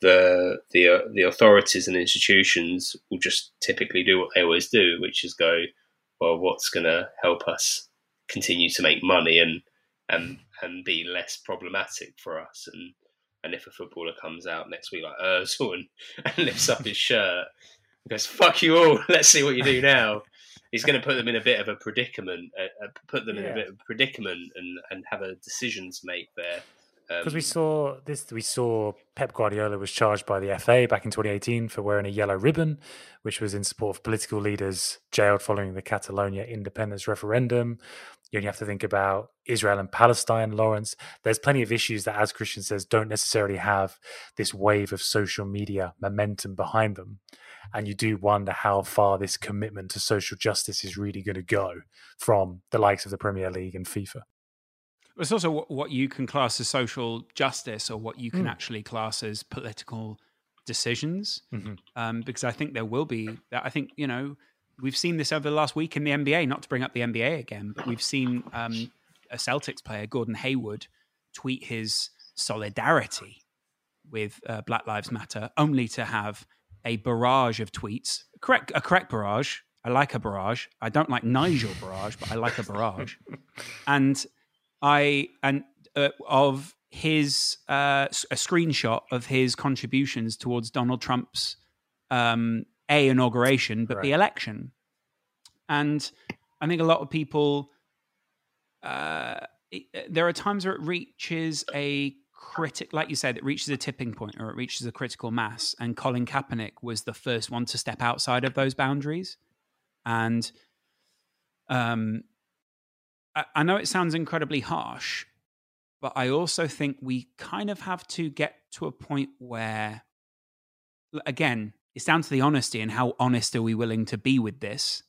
the the uh, the authorities and institutions will just typically do what they always do, which is go, well, what's going to help us continue to make money and and and be less problematic for us. And and if a footballer comes out next week like Özil and, and lifts up his shirt, and goes "fuck you all," let's see what you do now. He's going to put them in a bit of a predicament, uh, uh, put them in a bit of a predicament, and and have a decision to make there because um, we saw this, we saw Pep Guardiola was charged by the FA back in 2018 for wearing a yellow ribbon, which was in support of political leaders jailed following the Catalonia independence referendum. You only have to think about Israel and Palestine, Laurence. There's plenty of issues that, as Christian says, don't necessarily have this wave of social media momentum behind them. And you do wonder how far this commitment to social justice is really going to go from the likes of the Premier League and FIFA. It's also what, what you can class as social justice or what you can mm. actually class as political decisions. Mm-hmm. Um, because I think there will be, I think, you know, we've seen this over the last week in the NBA, not to bring up the NBA again, but we've seen um, a Celtics player, Gordon Hayward, tweet his solidarity with uh, Black Lives Matter, only to have a barrage of tweets, correct, a correct barrage. I like a barrage. I don't like Nigel Barrage, but I like a barrage. and I and uh, of his uh, a screenshot of his contributions towards Donald Trump's um, a inauguration, but right. the election. And I think a lot of people. Uh, it, there are times where it reaches a critic, like you said, it reaches a tipping point or it reaches a critical mass. And Colin Kaepernick was the first one to step outside of those boundaries. And um, I, know it sounds incredibly harsh, but I also think we kind of have to get to a point where, again, it's down to the honesty and how honest are we willing to be with this?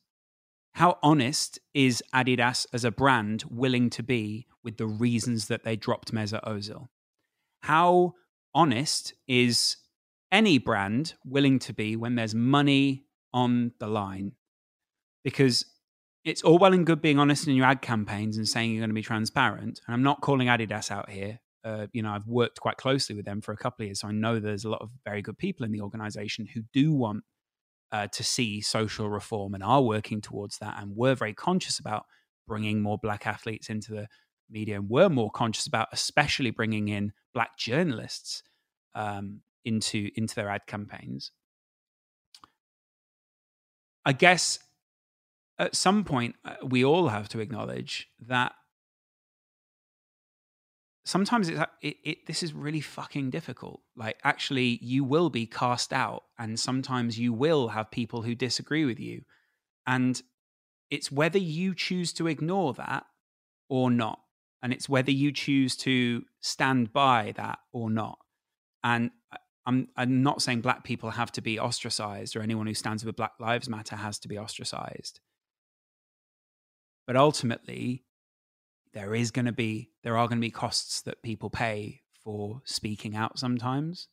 How honest is Adidas as a brand willing to be with the reasons that they dropped Mesut Ozil? How honest is any brand willing to be when there's money on the line? Because it's all well and good being honest in your ad campaigns and saying you're going to be transparent. And I'm not calling Adidas out here. Uh, you know, I've worked quite closely with them for a couple of years, so I know there's a lot of very good people in the organization who do want uh, to see social reform and are working towards that. And we're very conscious about bringing more black athletes into the media, and we're more conscious about, especially bringing in black journalists um, into into their ad campaigns. I guess at some point, uh, we all have to acknowledge that sometimes it's it, it, this is really fucking difficult. Like actually you will be cast out and sometimes you will have people who disagree with you. And it's whether you choose to ignore that or not. And it's whether you choose to stand by that or not. And uh, I'm I'm not saying black people have to be ostracized or anyone who stands with Black Lives Matter has to be ostracized. But ultimately, there is going to be there are going to be costs that people pay for speaking out sometimes,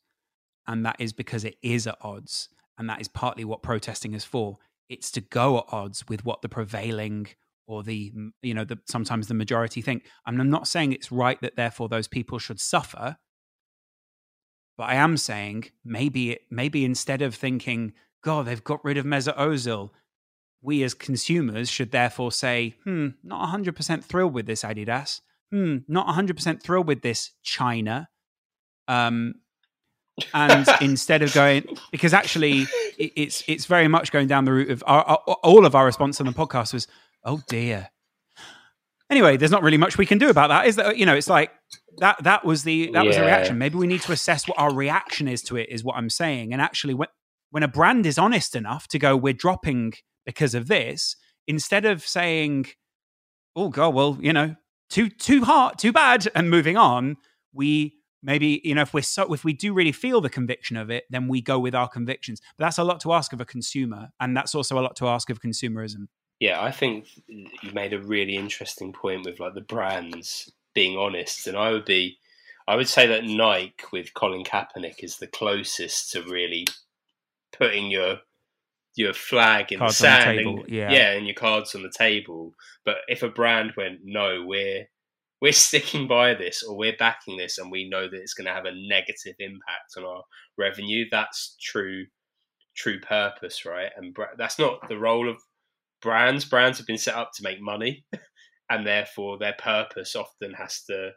and that is because it is at odds, and that is partly what protesting is for. It's to go at odds with what the prevailing or the you know the sometimes the majority think. I'm not saying it's right that therefore those people should suffer, but I am saying maybe it, maybe instead of thinking, God, they've got rid of Mesut Ozil, we as consumers should therefore say, hmm, not 100% thrilled with this Adidas. Hmm, not 100% thrilled with this China. Um, and instead of going because actually it, it's it's very much going down the route of our, our, all of our response on the podcast was oh dear. Anyway there's not really much we can do about that is that you know it's like that that was the that was the reaction. Maybe we need to assess what our reaction is to it is what i'm saying. And actually when when a brand is honest enough to go we're dropping because of this instead of saying oh god well you know too too hard too bad and moving on we maybe you know if we're so if we do really feel the conviction of it then we go with our convictions. But that's a lot to ask of a consumer and that's also a lot to ask of consumerism. Yeah, I think you made a really interesting point with like the brands being honest, and I would be, I would say that Nike with Colin Kaepernick is the closest to really putting your your flag in Cards the the sand, table, and, yeah. yeah, and your cards on the table. But if a brand went, no, we're we're sticking by this, or we're backing this, and we know that it's going to have a negative impact on our revenue, that's true true purpose, right? And bra- that's not the role of brands. Brands have been set up to make money, and therefore their purpose often has to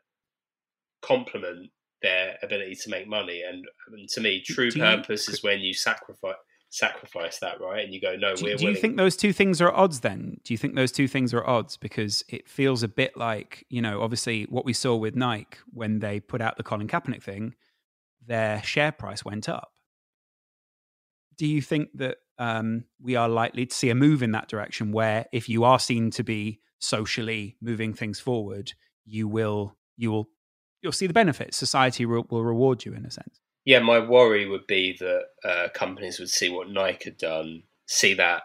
complement their ability to make money. And, and to me, true do you- purpose is when you sacrifice sacrifice that, right? And you go, no, do, we're do you willing. think those two things are at odds then do you think those two things are at odds because it feels a bit like you know obviously what we saw with nike when they put out the colin kaepernick thing their share price went up do you think that um, we are likely to see a move in that direction where if you are seen to be socially moving things forward you will you will you'll see the benefits society will, will reward you in a sense Yeah, my worry would be that uh, companies would see what Nike had done, see that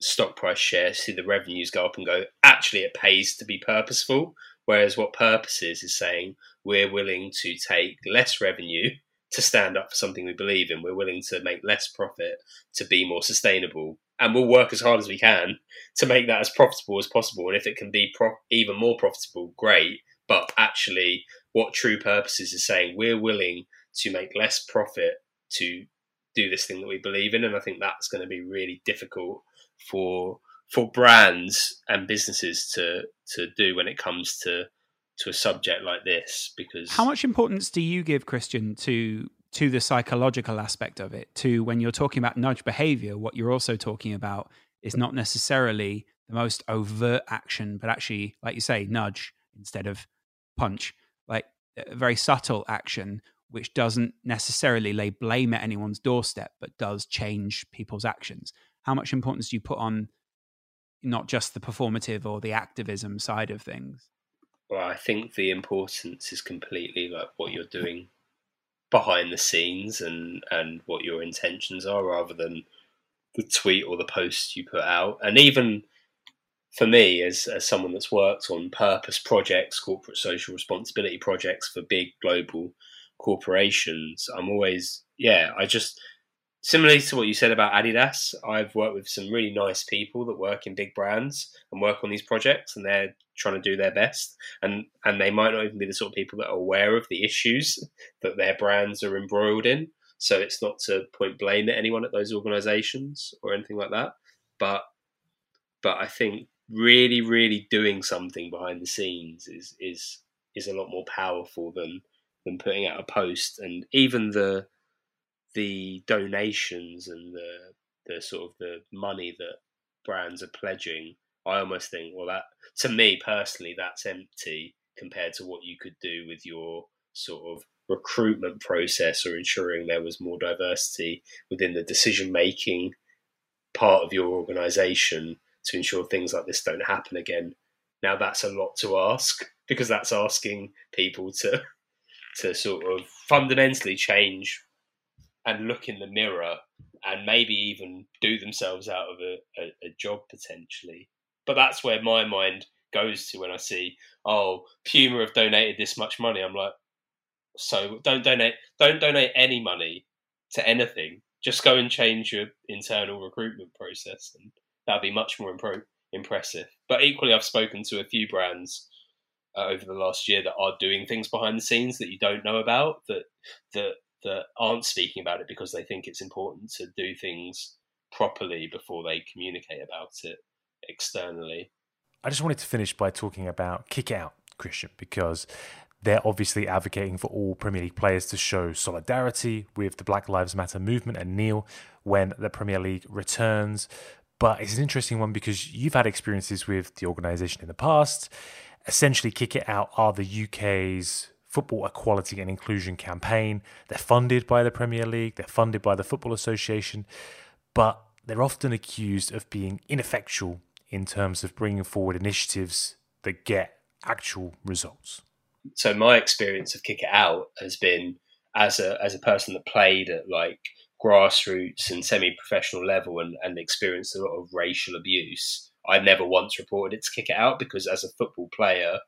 stock price share, see the revenues go up, and go, actually, it pays to be purposeful. Whereas what purpose is, is saying we're willing to take less revenue to stand up for something we believe in. We're willing to make less profit to be more sustainable. And we'll work as hard as we can to make that as profitable as possible. And if it can be pro- even more profitable, great. But actually, what true purpose is, is saying we're willing to make less profit to do this thing that we believe in and i think that's going to be really difficult for for brands and businesses to to do when it comes to to a subject like this because How much importance do you give, Christian, to to the psychological aspect of it? To when you're talking about nudge behavior, what you're also talking about is not necessarily the most overt action, but actually, like you say, nudge instead of punch, like a very subtle action, which doesn't necessarily lay blame at anyone's doorstep, but does change people's actions. How much importance do you put on not just the performative or the activism side of things? well, I think the importance is completely like what you're doing behind the scenes and and what your intentions are rather than the tweet or the post you put out and even for me as, as someone that's worked on purpose projects corporate social responsibility projects for big global corporations i'm always yeah i just similarly to what you said about adidas i've worked with some really nice people that work in big brands and work on these projects and they're trying to do their best. And and they might not even be the sort of people that are aware of the issues that their brands are embroiled in. So it's not to point blame at anyone at those organizations or anything like that. But but i think really really doing something behind the scenes is is is a lot more powerful than than putting out a post and even the the donations and the the sort of the money that brands are pledging i almost think well that to me personally that's empty compared to what you could do with your sort of recruitment process or ensuring there was more diversity within the decision making part of your organization to ensure things like this don't happen again. Now that's a lot to ask because that's asking people to to sort of fundamentally change and look in the mirror and maybe even do themselves out of a, a, a job potentially. But that's where my mind goes to when I see, oh, Puma have donated this much money. I'm like, so don't donate, don't donate any money to anything. Just go and change your internal recruitment process, and that'd be much more impro- impressive. But equally, I've spoken to a few brands uh, over the last year that are doing things behind the scenes that you don't know about that that that aren't speaking about it because they think it's important to do things properly before they communicate about it externally. I just wanted to finish by talking about Kick Out, Christian, because they're obviously advocating for all Premier League players to show solidarity with the Black Lives Matter movement and kneel when the Premier League returns. But it's an interesting one because you've had experiences with the organisation in the past. Essentially, Kick It Out are the UK's football equality and inclusion campaign. They're funded by the Premier League, they're funded by the Football Association, but they're often accused of being ineffectual in terms of bringing forward initiatives that get actual results. So my experience of Kick It Out has been as a as a person that played at like grassroots and semi-professional level and, and experienced a lot of racial abuse. I never once reported it to Kick It Out because as a football player,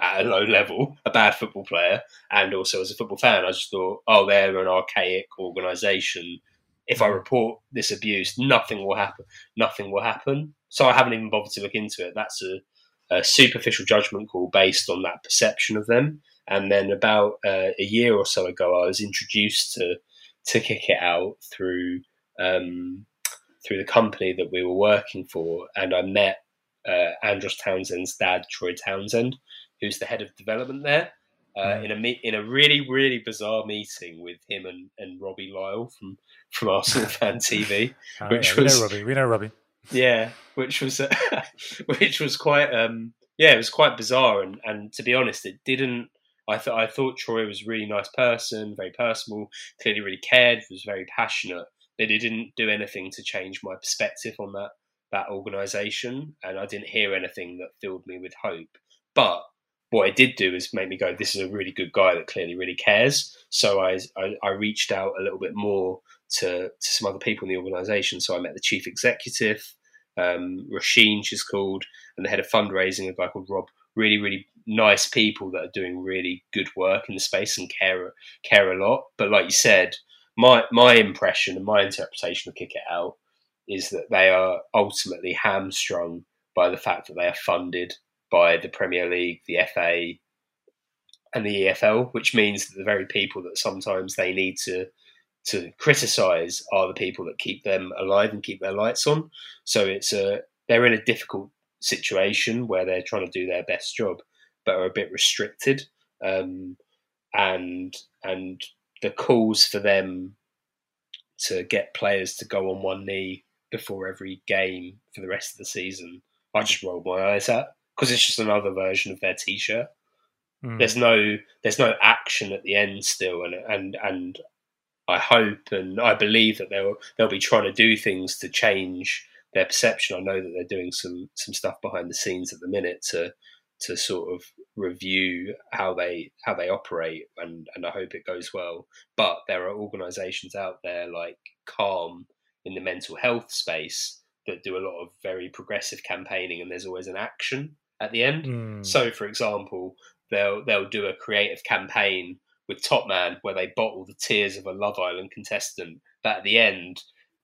at a low level, a bad football player, and also as a football fan, I just thought, oh, they're an archaic organisation. If I report this abuse, nothing will happen. Nothing will happen. So I haven't even bothered to look into it. That's a, a superficial judgment call based on that perception of them. And then about uh, a year or so ago, I was introduced to to kick it out through um, through the company that we were working for, and I met uh, Andros Townsend's dad, Troy Townsend, who's the head of development there. Uh, mm. in a meet, in a really really bizarre meeting with him and, and Robbie Lyle from from Arsenal Fan TV, oh, which yeah, was we know Robbie, we know Robbie, yeah, which was uh, which was quite um yeah it was quite bizarre and and to be honest it didn't I thought I thought Troy was a really nice person, very personal, clearly really cared, was very passionate, but he didn't do anything to change my perspective on that that organisation, and I didn't hear anything that filled me with hope. But what it did do is make me go, "This is a really good guy that clearly really cares." So I I, I reached out a little bit more to to some other people in the organisation. So I met the chief executive, um, Roisin, she's called, and the head of fundraising, a guy called Rob. Really, really nice people that are doing really good work in the space and care care a lot. But like you said, my my impression and my interpretation of Kick It Out is that they are ultimately hamstrung by the fact that they are funded by the Premier League, the FA, and the EFL, which means that the very people that sometimes they need to to criticise are the people that keep them alive and keep their lights on. So it's a they're in a difficult situation where they're trying to do their best job but are a bit restricted. Um, and and the calls for them to get players to go on one knee before every game for the rest of the season, I just rolled my eyes at because it's just another version of their t-shirt. Mm. There's no there's no action at the end still, and and and I hope and I believe that they'll they'll be trying to do things to change their perception. I know that they're doing some some stuff behind the scenes at the minute to to sort of review how they how they operate and and I hope it goes well. But there are organizations out there like Calm in the mental health space that do a lot of very progressive campaigning and there's always an action at the end. Mm. so for example they'll they'll do a creative campaign with Top Man where they bottle the tears of a Love Island contestant. But at the end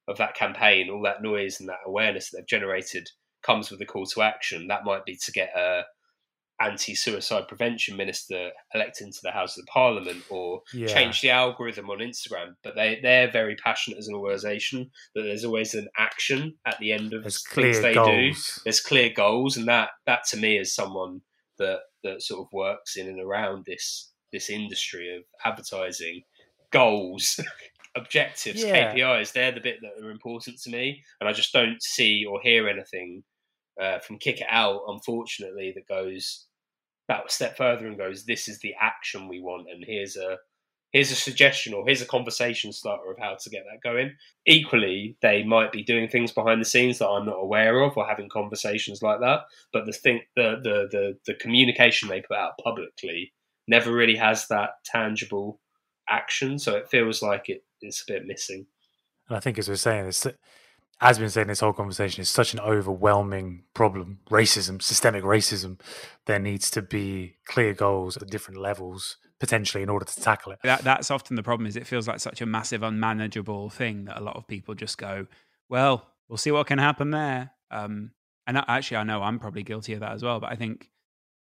of that campaign all that noise and that awareness that they've generated comes with a call to action. That might be to get a anti-suicide prevention minister elected into the House of the Parliament or yeah. change the algorithm on Instagram. But they they're very passionate as an organisation that there's always an action at the end of there's things they goals. do. There's clear goals, and that that to me is someone that that sort of works in and around this this industry of advertising goals. objectives, yeah. KPIs, they're the bit that are important to me. And I just don't see or hear anything uh, from Kick It Out, unfortunately, that goes, a step further and goes, this is the action we want, and here's a here's a suggestion or here's a conversation starter of how to get that going. Equally, they might be doing things behind the scenes that I'm not aware of or having conversations like that. But the thing the the the, the communication they put out publicly never really has that tangible action. So it feels like it, it's a bit missing. And I think as we're saying, it's as we've been saying this whole conversation, is such an overwhelming problem. Racism, systemic racism. There needs to be clear goals at different levels, potentially, in order to tackle it. That, that's often the problem. Is it feels like such a massive, unmanageable thing that a lot of people just go, "Well, we'll see what can happen there." Um, and actually, I know I'm probably guilty of that as well. But I think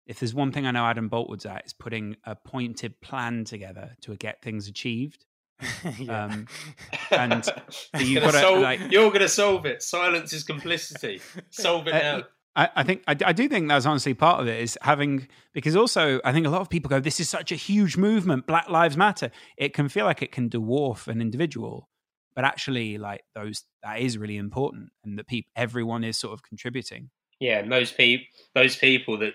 if there's one thing I know Adam Boultwood's at, is putting a pointed plan together to get things achieved. um, and you've got to like you're going to solve it. Silence is complicity. Solve it uh, now. I, I think I, I do think that's honestly part of it is having because also I think a lot of people go, "This is such a huge movement, Black Lives Matter." It can feel like it can dwarf an individual, but actually, like those that is really important, and that people everyone is sort of contributing. Yeah, and those people, those people that,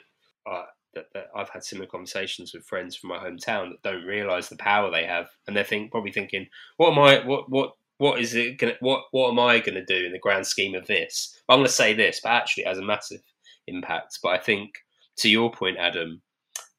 uh, that that I've had similar conversations with friends from my hometown that don't realise the power they have, and they're think probably thinking, "What am I? What what what is it going what what am I to do in the grand scheme of this? I'm going to say this, but actually it has a massive impact. But I think to your point, Adam,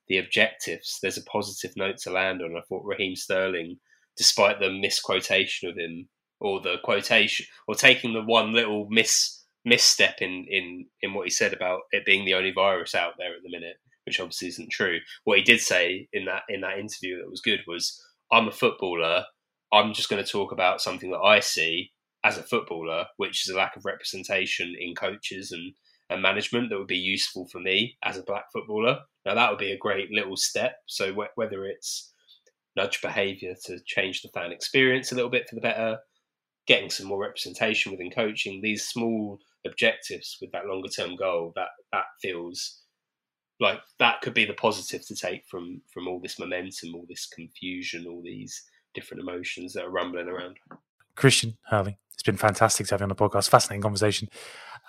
the objectives, there's a positive note to land on. I thought Raheem Sterling, despite the misquotation of him or the quotation or taking the one little miss misstep in in in what he said about it being the only virus out there at the minute, which obviously isn't true. What he did say in that in that interview that was good was, "I'm a footballer I'm just going to talk about something that I see as a footballer, which is a lack of representation in coaches and, and management that would be useful for me as a black footballer. Now, that would be a great little step. So, wh- whether it's nudge behavior to change the fan experience a little bit for the better, getting some more representation within coaching, these small objectives with that longer term goal, that, that feels like that could be the positive to take from from all this momentum, all this confusion, all these different emotions that are rumbling around. Christian Hurley, it's been fantastic to have you on the podcast. Fascinating conversation.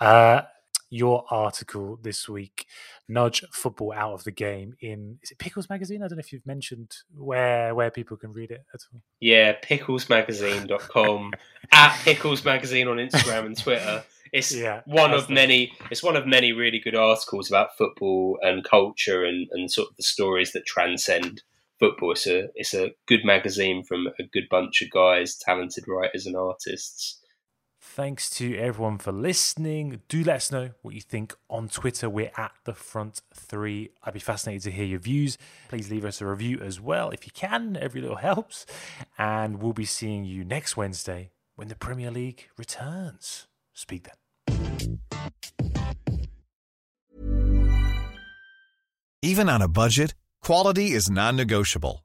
Uh, your article this week, nudge football out of the game in is it Pickles Magazine? I don't know if you've mentioned where where people can read it at all. Yeah, picklesmagazine.com at Pickles Magazine on Instagram and Twitter. It's yeah, one of many. It's one of many really good articles about football and culture and, and sort of the stories that transcend football. It's a it's a good magazine from a good bunch of guys, talented writers and artists. Thanks to everyone for listening. Do let us know what you think on Twitter. We're at the front three. I'd be fascinated to hear your views. Please leave us a review as well if you can. Every little helps. And we'll be seeing you next Wednesday when the Premier League returns. Speak then. Even on a budget. Quality is non-negotiable.